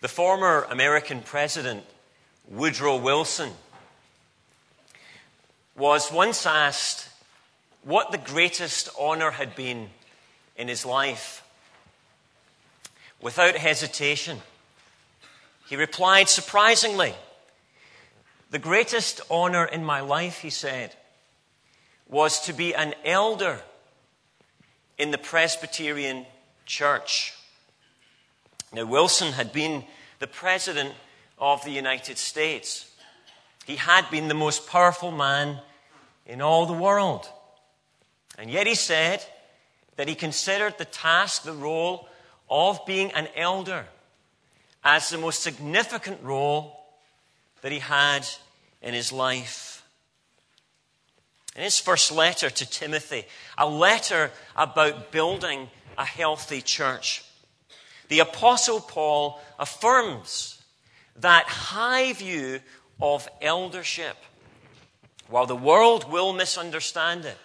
The former American president, Woodrow Wilson, was once asked what the greatest honor had been in his life. Without hesitation, he replied surprisingly, The greatest honor in my life, he said, was to be an elder in the Presbyterian Church. Now, Wilson had been the President of the United States. He had been the most powerful man in all the world. And yet he said that he considered the task, the role of being an elder, as the most significant role that he had in his life. In his first letter to Timothy, a letter about building a healthy church, the Apostle Paul affirms that high view of eldership. While the world will misunderstand it,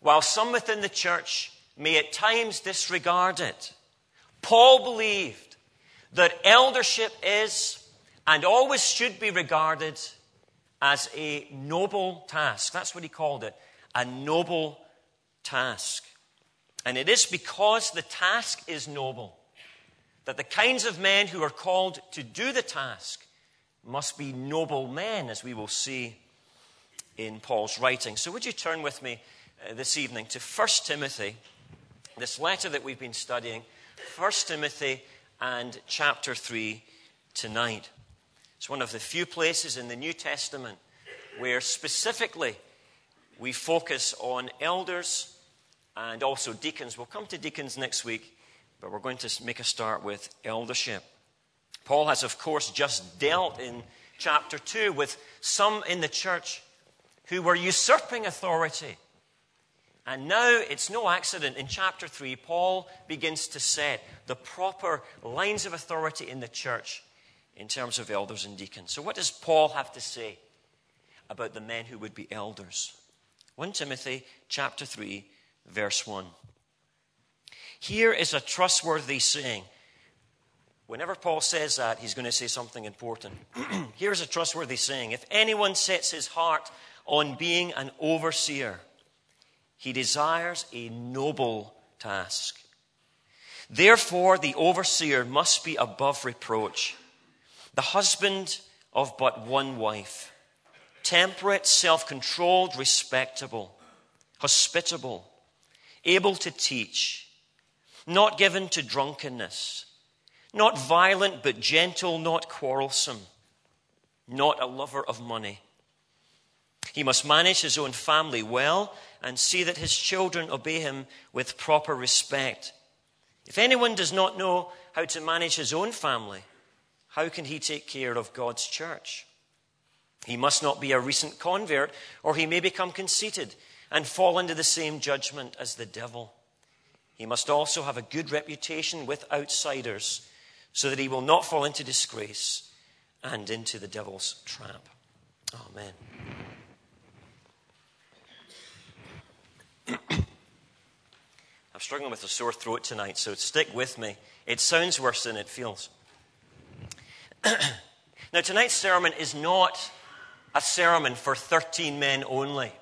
while some within the church may at times disregard it, Paul believed that eldership is and always should be regarded as a noble task. That's what he called it a noble task. And it is because the task is noble that the kinds of men who are called to do the task must be noble men, as we will see in Paul's writing. So, would you turn with me uh, this evening to 1 Timothy, this letter that we've been studying, 1 Timothy and chapter 3 tonight. It's one of the few places in the New Testament where specifically we focus on elders and also deacons. We'll come to deacons next week, but we're going to make a start with eldership. Paul has, of course, just dealt in chapter 2 with some in the church who were usurping authority. And now it's no accident. In chapter 3, Paul begins to set the proper lines of authority in the church in terms of elders and deacons. So, what does Paul have to say about the men who would be elders? 1 Timothy chapter 3, verse 1. Here is a trustworthy saying. Whenever Paul says that, he's going to say something important. Here's a trustworthy saying If anyone sets his heart on being an overseer, he desires a noble task. Therefore, the overseer must be above reproach, the husband of but one wife, temperate, self controlled, respectable, hospitable, able to teach, not given to drunkenness, not violent but gentle, not quarrelsome, not a lover of money he must manage his own family well and see that his children obey him with proper respect. If anyone does not know how to manage his own family, how can he take care of God's church? He must not be a recent convert, or he may become conceited and fall into the same judgment as the devil. He must also have a good reputation with outsiders, so that he will not fall into disgrace and into the devil's trap. Amen. I'm struggling with a sore throat tonight, so stick with me. It sounds worse than it feels. now, tonight's sermon is not a sermon for 13 men only.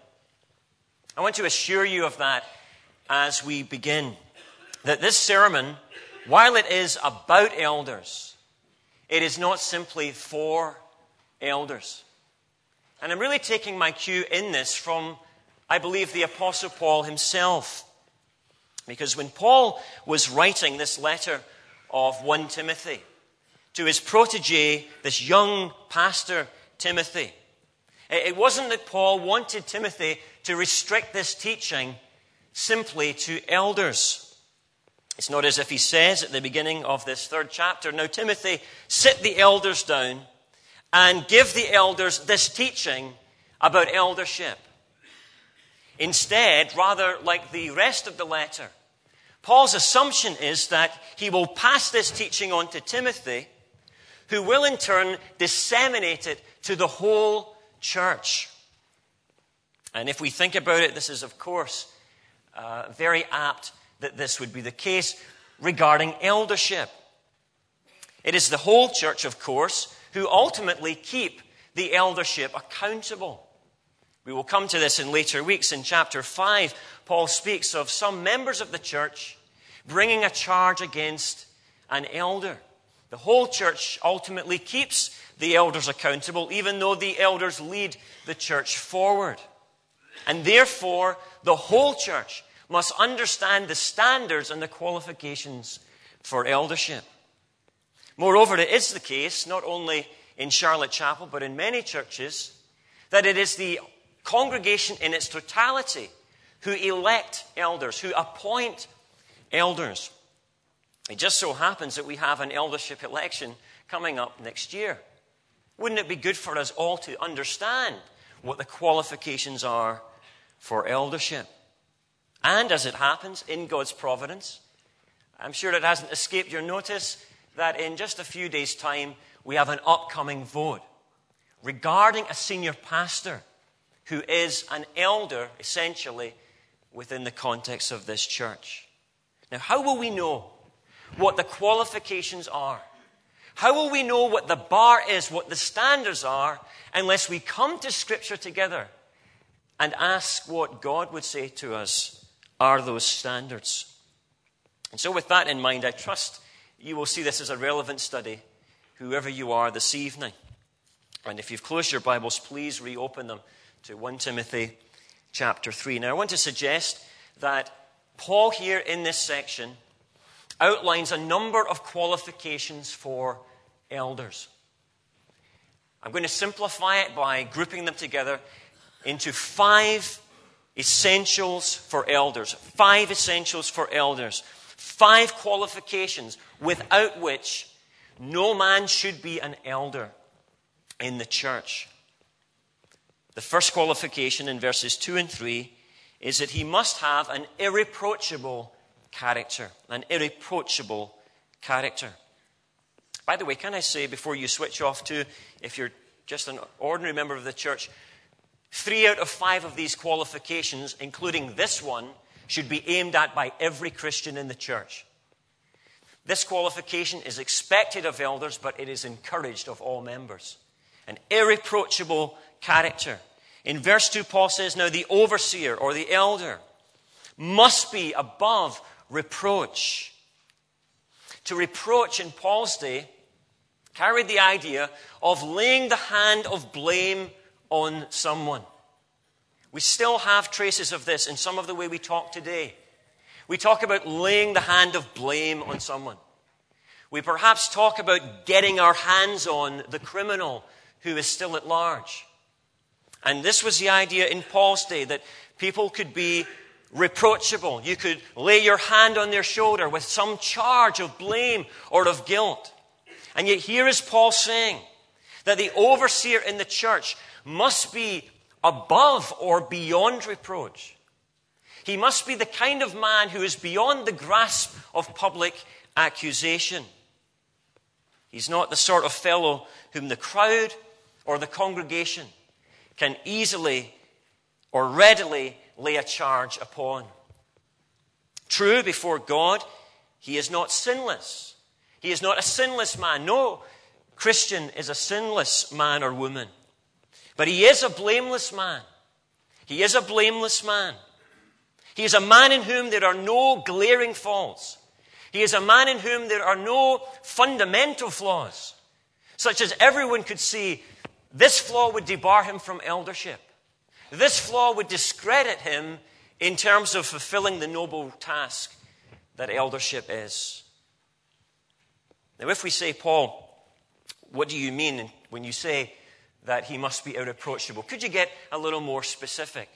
I want to assure you of that as we begin. That this sermon, while it is about elders, it is not simply for elders. And I'm really taking my cue in this from I believe, the Apostle Paul himself. Because when Paul was writing this letter of 1 Timothy to his protege, this young pastor, Timothy, it wasn't that Paul wanted Timothy to restrict this teaching simply to elders. It's not as if he says at the beginning of this third chapter, Now, Timothy, sit the elders down and give the elders this teaching about eldership. Instead, rather like the rest of the letter, Paul's assumption is that he will pass this teaching on to Timothy, who will in turn disseminate it to the whole church. And if we think about it, this is, of course, uh, very apt that this would be the case regarding eldership. It is the whole church, of course, who ultimately keep the eldership accountable. We will come to this in later weeks. In chapter 5, Paul speaks of some members of the church bringing a charge against an elder. The whole church ultimately keeps the elders accountable, even though the elders lead the church forward. And therefore, the whole church must understand the standards and the qualifications for eldership. Moreover, it is the case, not only in Charlotte Chapel, but in many churches, that it is the congregation in its totality who elect elders, who appoint elders. It just so happens that we have an eldership election coming up next year. Wouldn't it be good for us all to understand what the qualifications are for eldership? And as it happens, in God's providence, I'm sure it hasn't escaped your notice that in just a few days' time, we have an upcoming vote regarding a senior pastor who is an elder, essentially, within the context of this church. Now, how will we know what the qualifications are? How will we know what the bar is, what the standards are, unless we come to Scripture together and ask what God would say to us are those standards? And so, with that in mind, I trust you will see this as a relevant study, whoever you are this evening. And if you've closed your Bibles, please reopen them to 1 Timothy chapter 3. Now, I want to suggest that Paul, here in this section, outlines a number of qualifications for elders. I'm going to simplify it by grouping them together into five essentials for elders. Five essentials for elders. Five qualifications without which no man should be an elder in the church. The first qualification in verses 2 and 3 is that he must have an irreproachable character. An irreproachable character. By the way, can I say before you switch off to, if you're just an ordinary member of the church, three out of five of these qualifications, including this one, should be aimed at by every Christian in the church. This qualification is expected of elders, but it is encouraged of all members. An irreproachable character. In verse 2, Paul says, Now the overseer or the elder must be above reproach. To reproach in Paul's day carried the idea of laying the hand of blame on someone. We still have traces of this in some of the way we talk today. We talk about laying the hand of blame on someone. We perhaps talk about getting our hands on the criminal who is still at large. And this was the idea in Paul's day that people could be reproachable. You could lay your hand on their shoulder with some charge of blame or of guilt. And yet, here is Paul saying that the overseer in the church must be above or beyond reproach. He must be the kind of man who is beyond the grasp of public accusation. He's not the sort of fellow whom the crowd or the congregation can easily or readily lay a charge upon. True, before God, he is not sinless. He is not a sinless man. No Christian is a sinless man or woman. But he is a blameless man. He is a blameless man. He is a man in whom there are no glaring faults. He is a man in whom there are no fundamental flaws, such as everyone could see this flaw would debar him from eldership. This flaw would discredit him in terms of fulfilling the noble task that eldership is. Now, if we say, Paul, what do you mean when you say that he must be irreproachable? Could you get a little more specific?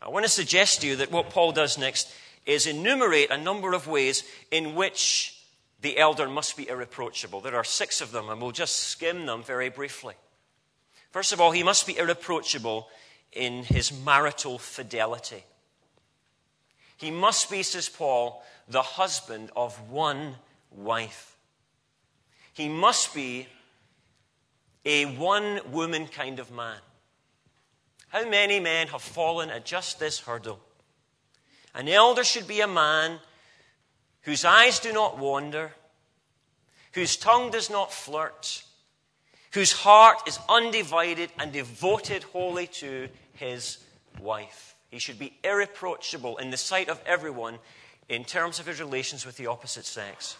I want to suggest to you that what Paul does next is enumerate a number of ways in which the elder must be irreproachable. There are six of them, and we'll just skim them very briefly. First of all, he must be irreproachable in his marital fidelity. He must be, says Paul, the husband of one wife. He must be a one woman kind of man. How many men have fallen at just this hurdle? An elder should be a man whose eyes do not wander, whose tongue does not flirt, whose heart is undivided and devoted wholly to his wife. He should be irreproachable in the sight of everyone in terms of his relations with the opposite sex.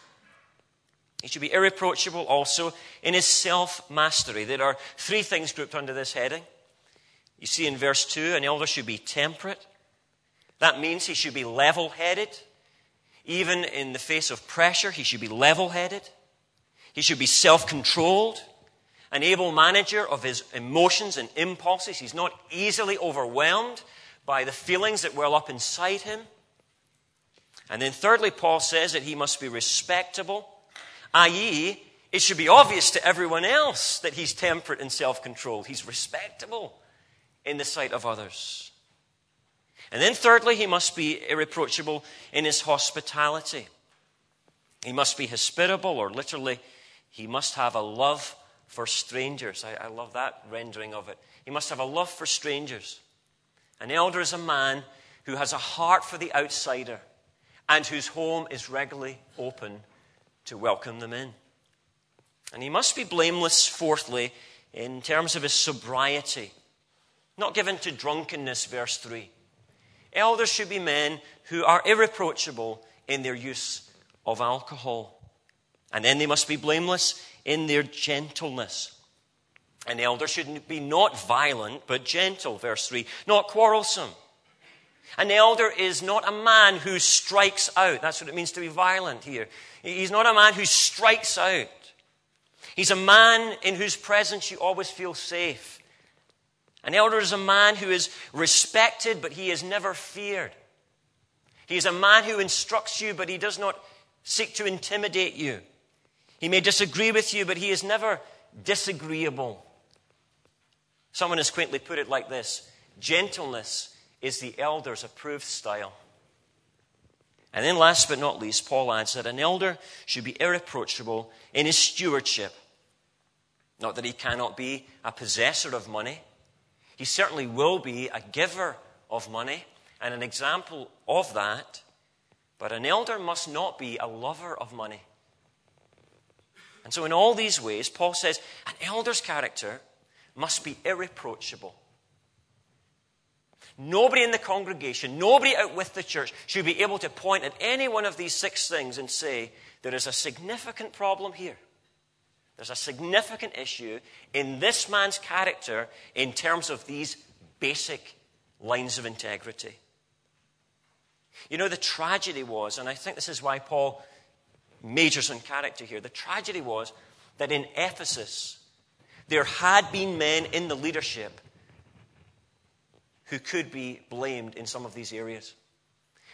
He should be irreproachable also in his self mastery. There are three things grouped under this heading. You see in verse 2 an elder should be temperate. That means he should be level headed. Even in the face of pressure, he should be level headed. He should be self controlled, an able manager of his emotions and impulses. He's not easily overwhelmed by the feelings that well up inside him. And then, thirdly, Paul says that he must be respectable, i.e., it should be obvious to everyone else that he's temperate and self controlled. He's respectable in the sight of others. And then, thirdly, he must be irreproachable in his hospitality. He must be hospitable, or literally, he must have a love for strangers. I, I, love that rendering of it. He must have a love for strangers. An elder is a man who has a heart for the outsider and whose home is regularly open to welcome them in. And he must be blameless, fourthly, in terms of his sobriety, not given to drunkenness, verse 3. Elders should be men who are irreproachable in their use of alcohol. And then they must be blameless in their gentleness. An elder should be not violent, but gentle, verse 3, not quarrelsome. An elder is not a man who strikes out. That's what it means to be violent here. He's not a man who strikes out. He's a man in whose presence you always feel safe. An elder is a man who is respected, but he is never feared. He is a man who instructs you, but he does not seek to intimidate you. He may disagree with you, but he is never disagreeable. Someone has quaintly put it like this gentleness is the elder's approved style. And then, last but not least, Paul adds that an elder should be irreproachable in his stewardship. Not that he cannot be a possessor of money, he certainly will be a giver of money and an example of that. But an elder must not be a lover of money. And so, in all these ways, Paul says an elder's character must be irreproachable. Nobody in the congregation, nobody out with the church should be able to point at any one of these six things and say, there is a significant problem here. There's a significant issue in this man's character in terms of these basic lines of integrity. You know, the tragedy was, and I think this is why Paul majors on character here. The tragedy was that in Ephesus, there had been men in the leadership who could be blamed in some of these areas.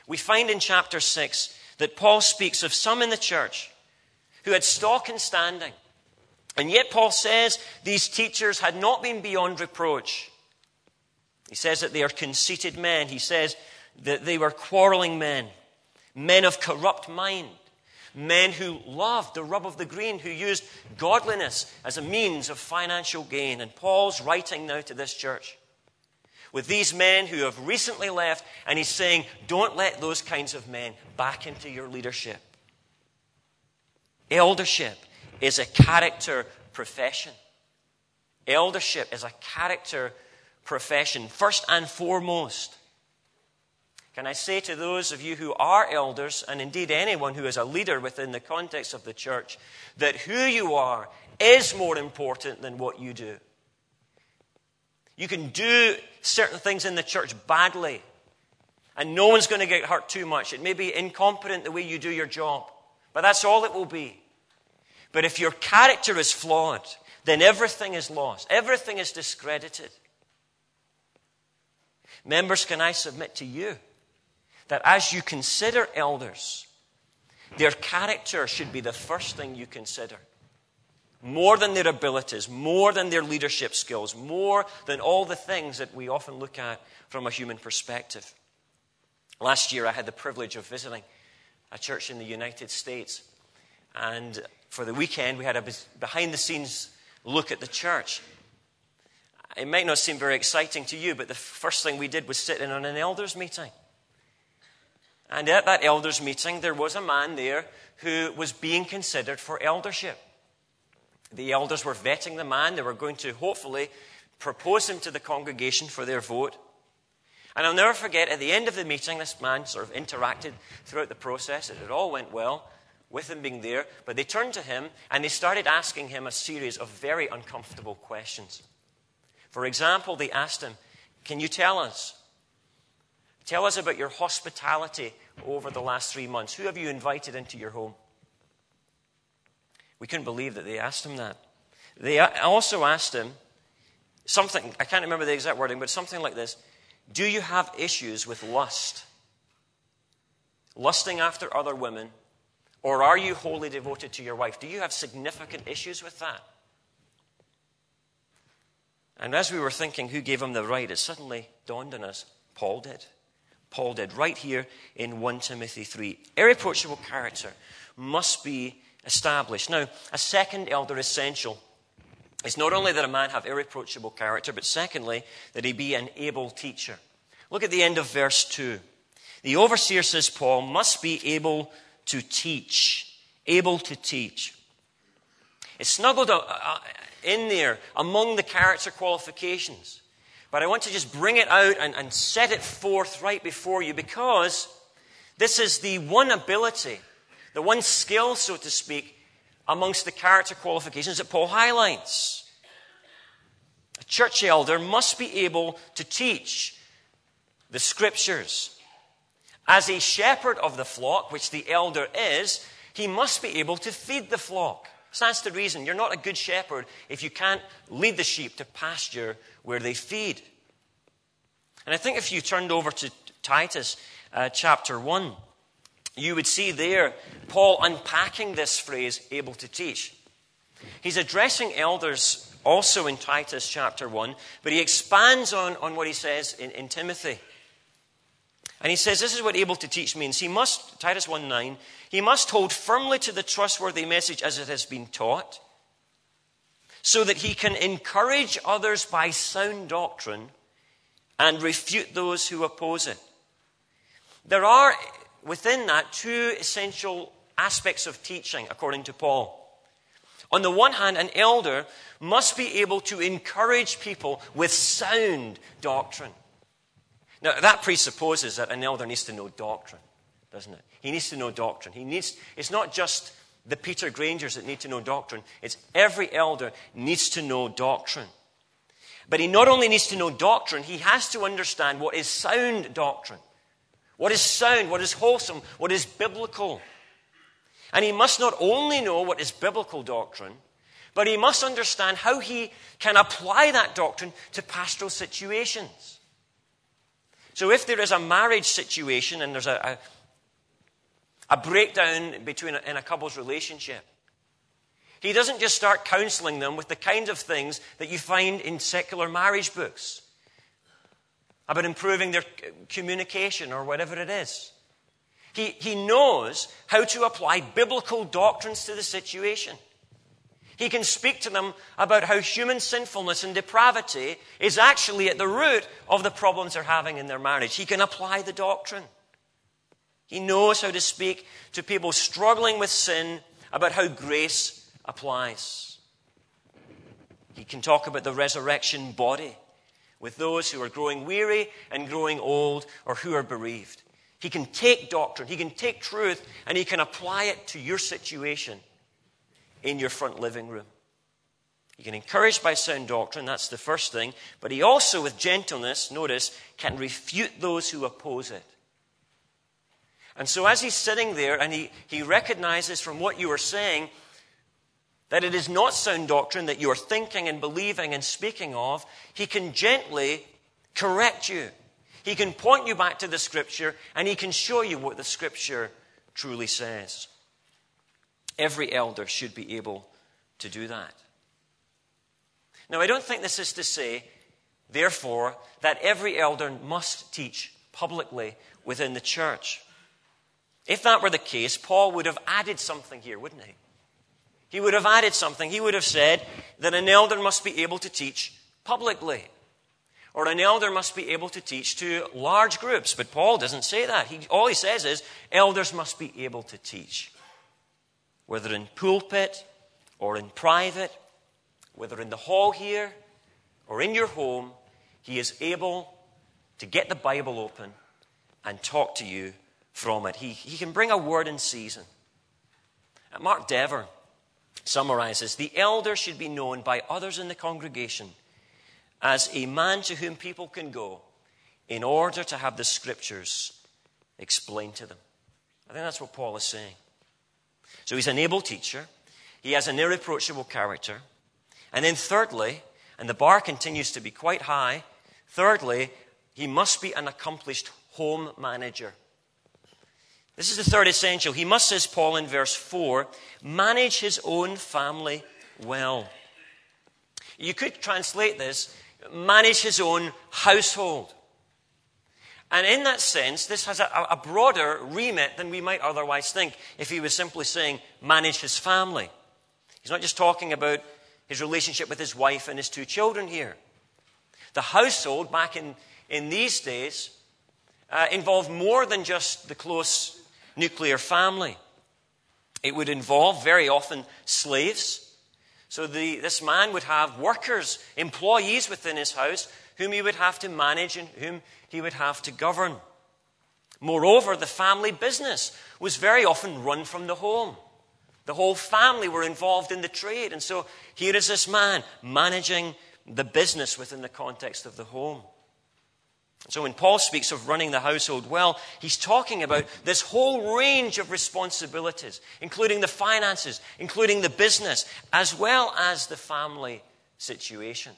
We find in chapter 6 that Paul speaks of some in the church who had stock and standing. And yet, Paul says these teachers had not been beyond reproach. He says that they are conceited men. He says that they were quarreling men, men of corrupt mind men who loved the rub of the green, who used godliness as a means of financial gain. And Paul's writing now to this church with these men who have recently left, and he's saying, Don't let those kinds of men back into your leadership. Eldership is a character profession. Eldership is a character profession, first and foremost. Can I say to those of you who are elders, and indeed anyone who is a leader within the context of the church, that who you are is more important than what you do? You can do certain things in the church badly, and no one's going to get hurt too much. It may be incompetent the way you do your job, but that's all it will be. But if your character is flawed, then everything is lost, everything is discredited. Members, can I submit to you? that as you consider elders, their character should be the first thing you consider. More than their abilities, more than their leadership skills, more than all the things that we often look at from a human perspective. Last year, I had the privilege of visiting a church in the United States. And for the weekend, we had a behind the scenes look at the church. It might not seem very exciting to you, but the first thing we did was sit in on an elders' meeting. And at that elders' meeting, there was a man there who was being considered for eldership. The elders were vetting the man. They were going to hopefully propose him to the congregation for their vote. And I'll never forget, at the end of the meeting, this man sort of interacted throughout the process. It all went well with him being there. But they turned to him and they started asking him a series of very uncomfortable questions. For example, they asked him, Can you tell us? Tell us about your hospitality over the last three months. Who have you invited into your home? We couldn't believe that they asked him that. They also asked him something, I can't remember the exact wording, but something like this Do you have issues with lust? Lusting after other women? Or are you wholly devoted to your wife? Do you have significant issues with that? And as we were thinking who gave him the right, it suddenly dawned on us Paul did. Paul did, right here in 1 Timothy 3. Irreproachable character must be established. Now, a second elder essential is not only that a man have irreproachable character, but secondly, that he be an able teacher. Look at the end of verse 2. The overseer, says Paul, must be able to teach. Able to teach. It's snuggled uh, uh, in there among the character qualifications. But I want to just bring it out and, and set it forth right before you because this is the one ability, the one skill, so to speak, amongst the character qualifications that Paul highlights. A church elder must be able to teach the scriptures. As a shepherd of the flock, which the elder is, he must be able to feed the flock. So that's the reason. You're not a good shepherd if you can't lead the sheep to pasture where they feed. And I think if you turned over to Titus uh, chapter 1, you would see there Paul unpacking this phrase, able to teach. He's addressing elders also in Titus chapter 1, but he expands on, on what he says in, in Timothy. And he says this is what able to teach means. He must, Titus 1 9, he must hold firmly to the trustworthy message as it has been taught, so that he can encourage others by sound doctrine and refute those who oppose it. There are within that two essential aspects of teaching, according to Paul. On the one hand, an elder must be able to encourage people with sound doctrine. Now, that presupposes that an elder needs to know doctrine, doesn't it? He needs to know doctrine. He needs, it's not just the Peter Graingers that need to know doctrine, it's every elder needs to know doctrine. But he not only needs to know doctrine, he has to understand what is sound doctrine. What is sound, what is wholesome, what is biblical. And he must not only know what is biblical doctrine, but he must understand how he can apply that doctrine to pastoral situations. So if there is a marriage situation and there's a, a breakdown between a, in a couple's relationship. He doesn't just start counseling them with the kinds of things that you find in secular marriage books about improving their communication or whatever it is. He, he knows how to apply biblical doctrines to the situation. He can speak to them about how human sinfulness and depravity is actually at the root of the problems they're having in their marriage. He can apply the doctrine. He knows how to speak to people struggling with sin about how grace applies. He can talk about the resurrection body with those who are growing weary and growing old or who are bereaved. He can take doctrine, he can take truth, and he can apply it to your situation in your front living room. He can encourage by sound doctrine, that's the first thing, but he also, with gentleness, notice, can refute those who oppose it. And so, as he's sitting there and he, he recognizes from what you are saying that it is not sound doctrine that you are thinking and believing and speaking of, he can gently correct you. He can point you back to the scripture and he can show you what the scripture truly says. Every elder should be able to do that. Now, I don't think this is to say, therefore, that every elder must teach publicly within the church. If that were the case, Paul would have added something here, wouldn't he? He would have added something. He would have said that an elder must be able to teach publicly. or an elder must be able to teach to large groups. But Paul doesn't say that. He, all he says is elders must be able to teach, whether in pulpit or in private, whether in the hall here or in your home, he is able to get the Bible open and talk to you from it. He, he can bring a word in season. Mark Dever summarizes The elder should be known by others in the congregation as a man to whom people can go in order to have the scriptures explained to them. I think that's what Paul is saying. So he's an able teacher, he has an irreproachable character. And then, thirdly, and the bar continues to be quite high, thirdly, he must be an accomplished home manager. This is the third essential. He must, says Paul in verse 4, manage his own family well. You could translate this manage his own household. And in that sense, this has a, a, broader remit than we might otherwise think if he was simply saying manage his family. He's not just talking about his relationship with his wife and his two children here. The household back in, in these days uh, involved more than just the close nuclear family. It would involve very often slaves, so the, this man would have workers, employees within his house, whom he would have to manage and whom he would have to govern. Moreover, the family business was very often run from the home. The whole family were involved in the trade. And so here is this man managing the business within the context of the home. So when Paul speaks of running the household well, he's talking about this whole range of responsibilities, including the finances, including the business, as well as the family situation.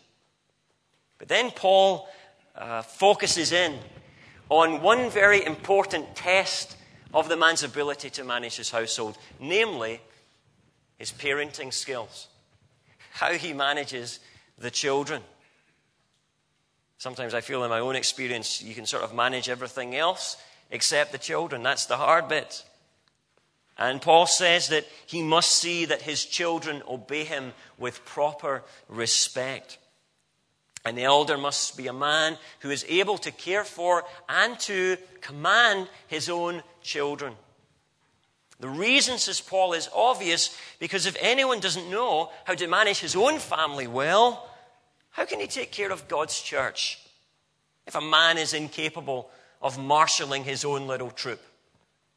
But then Paul uh, focuses in on one very important test of the man's ability to manage his household, namely his parenting skills, how he manages the children. Sometimes I feel in my own experience, you can sort of manage everything else except the children. That's the hard bit. And Paul says that he must see that his children obey him with proper respect. And the elder must be a man who is able to care for and to command his own children. The reason, says Paul, is obvious because if anyone doesn't know how to manage his own family well, how can he take care of God's church if a man is incapable of marshalling his own little troop?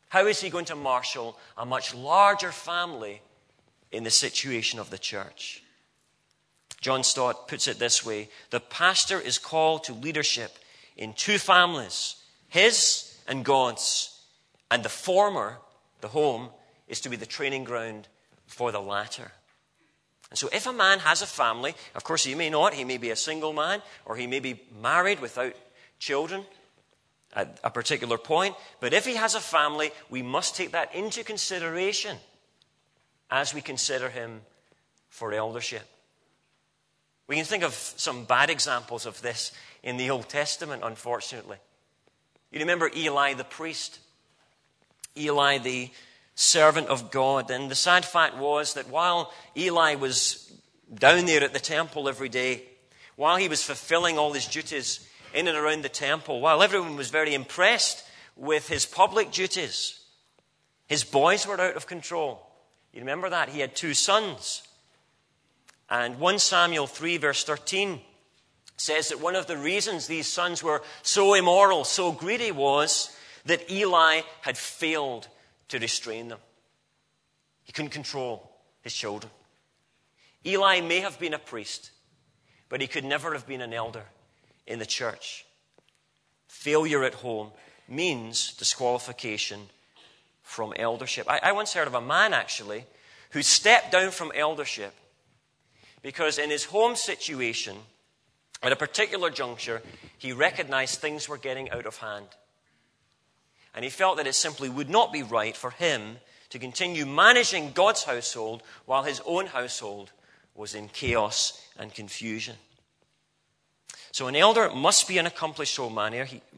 How is he going to marshal a much larger family in the situation of the church? John Stott puts it this way The pastor is called to leadership in two families, his and God's, and the former, the home, is to be the training ground for the latter. And so, if a man has a family, of course, he may not, he may be a single man, or he may be married without children at a particular point, but if he has a family, we must take that into consideration as we consider him for eldership. We can think of some bad examples of this in the Old Testament, unfortunately. You remember Eli the priest? Eli the servant of God. And the sad fact was that while Eli was down there at the temple every day, while he was fulfilling all his duties in and around the temple, while everyone was very impressed with his public duties, his boys were out of control. You remember that? He had two sons. And 1 Samuel 3, verse 13, says that one of the reasons these sons were so immoral, so greedy, was that Eli had failed to restrain them. He couldn't control his children. Eli may have been a priest, but he could never have been an elder in the church. Failure at home means disqualification from eldership. I, I, once heard of a man, actually, who stepped down from eldership because in his home situation, at a particular juncture, he recognized things were getting out of hand. And he felt that it simply would not be right for him to continue managing God's household while his own household was in chaos and confusion. So, an elder must be an accomplished home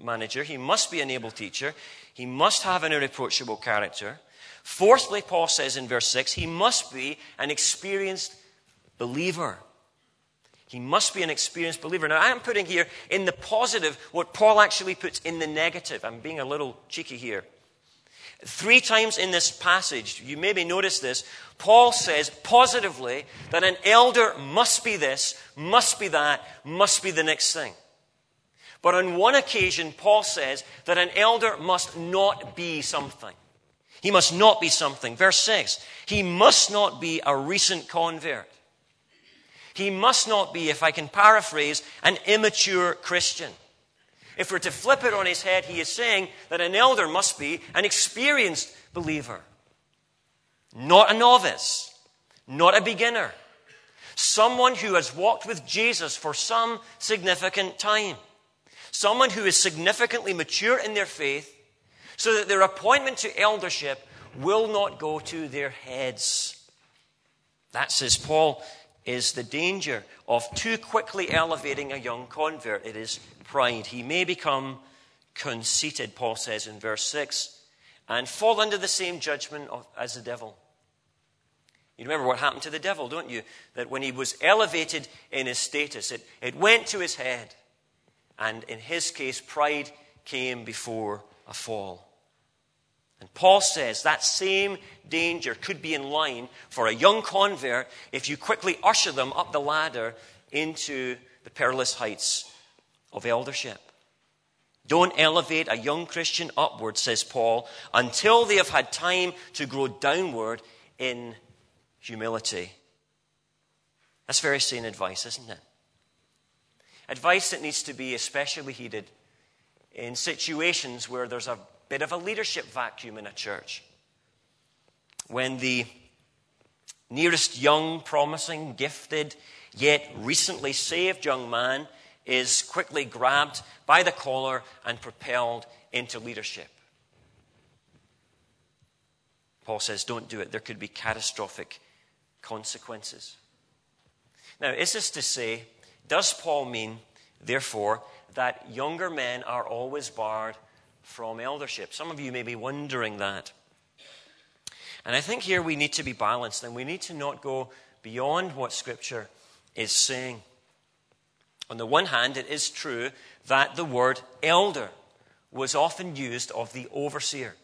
manager. He must be an able teacher. He must have an irreproachable character. Fourthly, Paul says in verse 6, he must be an experienced believer. He must be an experienced believer. Now, I am putting here in the positive what Paul actually puts in the negative. I'm being a little cheeky here. Three times in this passage, you maybe notice this, Paul says positively that an elder must be this, must be that, must be the next thing. But on one occasion, Paul says that an elder must not be something. He must not be something. Verse 6 He must not be a recent convert. He must not be, if I can paraphrase, an immature Christian. If we're to flip it on his head, he is saying that an elder must be an experienced believer, not a novice, not a beginner, someone who has walked with Jesus for some significant time, someone who is significantly mature in their faith, so that their appointment to eldership will not go to their heads. That, says Paul, is the danger of too quickly elevating a young convert. It is pride. He may become conceited, Paul says in verse 6, and fall under the same judgment of, as the devil. You remember what happened to the devil, don't you? That when he was elevated in his status, it, it went to his head. And in his case, pride came before a fall. And Paul says that same danger could be in line for a young convert if you quickly usher them up the ladder into the perilous heights of eldership. Don't elevate a young Christian upward, says Paul, until they have had time to grow downward in humility. That's very sane advice, isn't it? Advice that needs to be especially heeded in situations where there's a bit of a leadership vacuum in a church. When the nearest young, promising, gifted, yet recently saved young man is quickly grabbed by the collar and propelled into leadership. Paul says, don't do it. There could be catastrophic consequences. Now, is this to say, does Paul mean, therefore, that younger men are always barred from eldership. Some of you may be wondering that. And I think here we need to be balanced and we need to not go beyond what Scripture is saying. On the one hand, it is true that the word elder was often used of the overseer.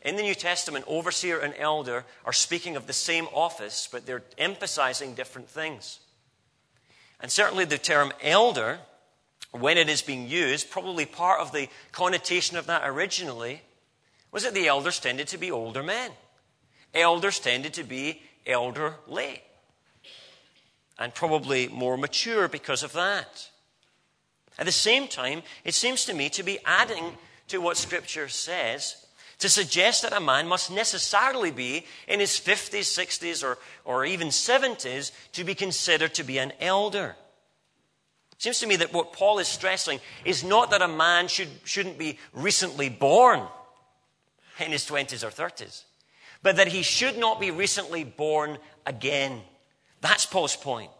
In the New Testament, overseer and elder are speaking of the same office, but they're emphasizing different things. And certainly the term elder when it is being used, probably part of the connotation of that originally was that the elders tended to be older men. Elders tended to be elderly and probably more mature because of that. At the same time, it seems to me to be adding to what Scripture says to suggest that a man must necessarily be in his 50s, 60s, or, or even 70s to be considered to be an elder. Seems to me that what Paul is stressing is not that a man should, shouldn't be recently born in his 20s or 30s, but that he should not be recently born again. That's Paul's point.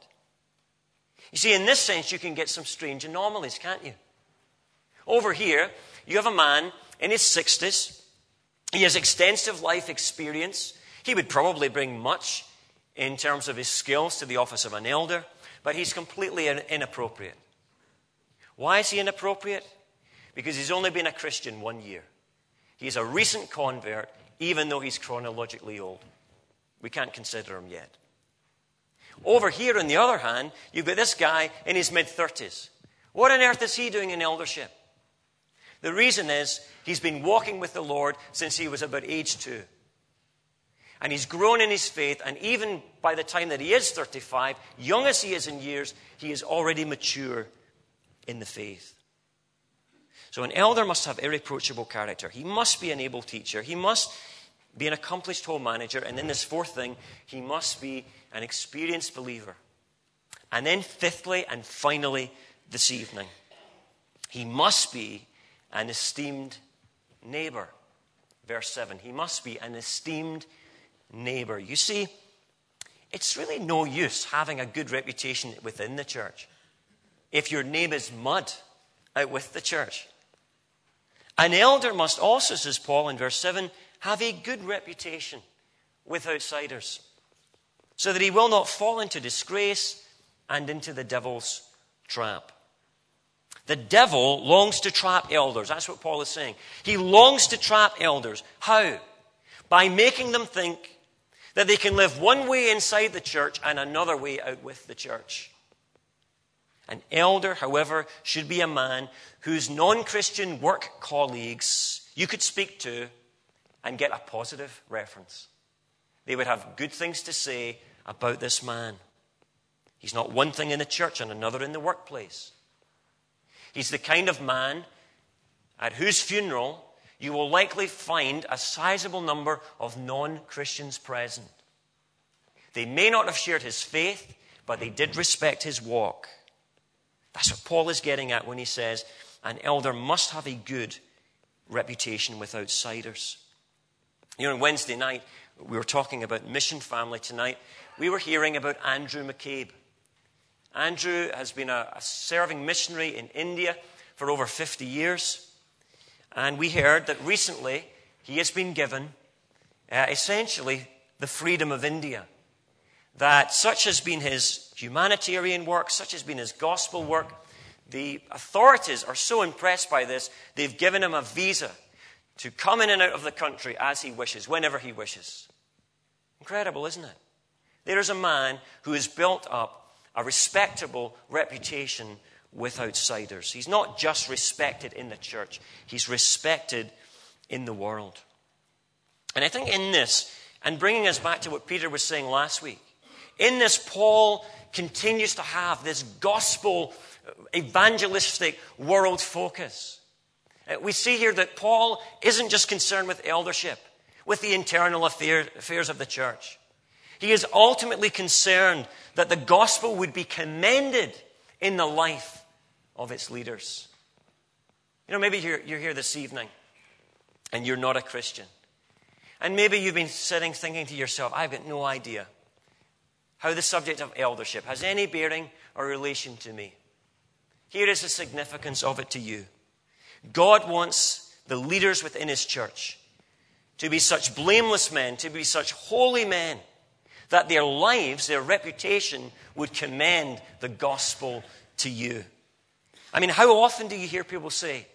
You see, in this sense, you can get some strange anomalies, can't you? Over here, you have a man in his 60s. He has extensive life experience. He would probably bring much in terms of his skills to the office of an elder but he's completely inappropriate. Why is he inappropriate? Because he's only been a Christian one year. He's a recent convert, even though he's chronologically old. We can't consider him yet. Over here, on the other hand, you've got this guy in his mid 30s. What on earth is he doing in eldership? The reason is he's been walking with the Lord since he was about age two. And he's grown in his faith, and even by the time that he is 35, young as he is in years, he is already mature in the faith. So an elder must have irreproachable character. He must be an able teacher. He must be an accomplished home manager. And then this fourth thing, he must be an experienced believer. And then fifthly and finally, this evening, he must be an esteemed neighbor. Verse 7. He must be an esteemed neighbor. You see, it's really no use having a good reputation within the church if your name is mud out with the church. An elder must also, says Paul in verse 7, have a good reputation with outsiders so that he will not fall into disgrace and into the devil's trap. The devil longs to trap elders. That's what Paul is saying. He longs to trap elders. How? By making them think that they can live one way inside the church and another way out with the church. An elder, however, should be a man whose non Christian work colleagues you could speak to and get a positive reference. They would have good things to say about this man. He's not one thing in the church and another in the workplace. He's the kind of man at whose funeral you will likely find a sizable number of non Christians present. They may not have shared his faith, but they did respect his walk. That's what Paul is getting at when he says an elder must have a good reputation with outsiders. You know, on Wednesday night, we were talking about mission family tonight. We were hearing about Andrew McCabe. Andrew has been a, a serving missionary in India for over 50 years. And we heard that recently he has been given uh, essentially the freedom of India. That such has been his humanitarian work, such has been his gospel work. The authorities are so impressed by this, they've given him a visa to come in and out of the country as he wishes, whenever he wishes. Incredible, isn't it? There is a man who has built up a respectable reputation with outsiders. He's not just respected in the church, he's respected in the world. And I think in this, and bringing us back to what Peter was saying last week, in this, Paul continues to have this gospel evangelistic world focus. Uh, we see here that Paul isn't just concerned with eldership, with the internal affairs of the church. He is ultimately concerned that the gospel would be commended in the life of its leaders. You know, maybe you're, you're here this evening and you're not a Christian. And maybe you've been sitting thinking to yourself, I've got no idea how the subject of eldership has any bearing or relation to me. Here is the significance of it to you. God wants the leaders within His church to be such blameless men, to be such holy men, that their lives, their reputation would commend the gospel to you. I mean, how often do you hear people say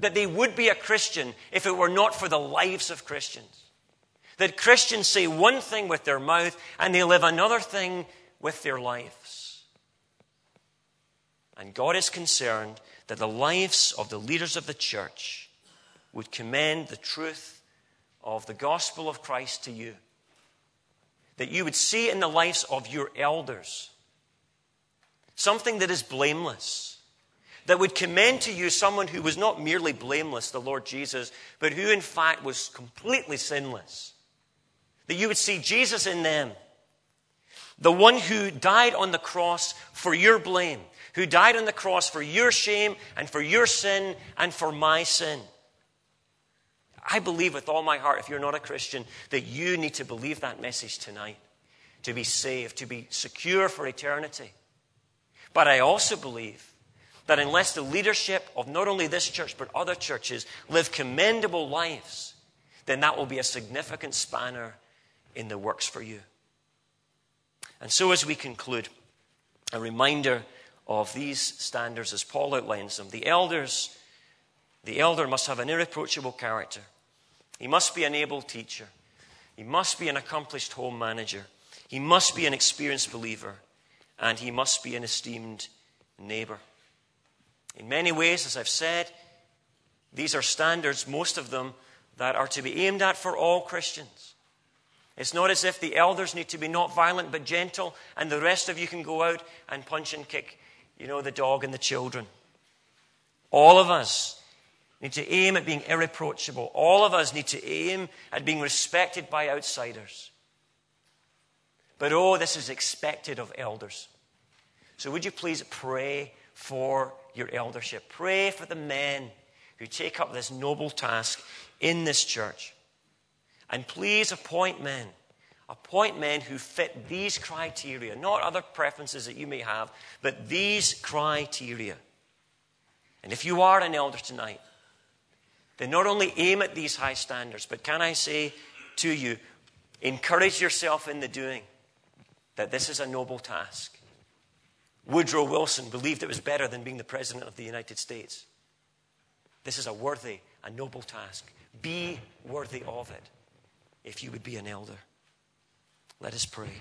that they would be a Christian if it were not for the lives of Christians? That Christians say one thing with their mouth and they live another thing with their lives. And God is concerned that the lives of the leaders of the church would commend the truth of the gospel of Christ to you. That you would see in the lives of your elders something that is blameless, that would commend to you someone who was not merely blameless, the Lord Jesus, but who in fact was completely sinless. That you would see Jesus in them, the one who died on the cross for your blame, who died on the cross for your shame and for your sin and for my sin. I believe with all my heart, if you're not a Christian, that you need to believe that message tonight to be saved, to be secure for eternity. But I also believe that unless the leadership of not only this church but other churches live commendable lives, then that will be a significant spanner in the works for you. And so, as we conclude, a reminder of these standards as Paul outlines them. The elders, the elder must have an irreproachable character. He must be an able teacher. He must be an accomplished home manager. He must be an experienced believer. And he must be an esteemed neighbor. In many ways, as I've said, these are standards, most of them, that are to be aimed at for all Christians. It's not as if the elders need to be not violent but gentle, and the rest of you can go out and punch and kick, you know, the dog and the children. All of us need to aim at being irreproachable. All of us need to aim at being respected by outsiders. But oh, this is expected of elders. So would you please pray for your eldership? Pray for the men who take up this noble task in this church. And please appoint men. Appoint men who fit these criteria, not other preferences that you may have, but these criteria. And if you are an elder tonight, then not only aim at these high standards, but can I say to you, encourage yourself in the doing that this is a noble task. Woodrow Wilson believed it was better than being the President of the United States. This is a worthy, a noble task. Be worthy of it if you would be an elder. Let us pray.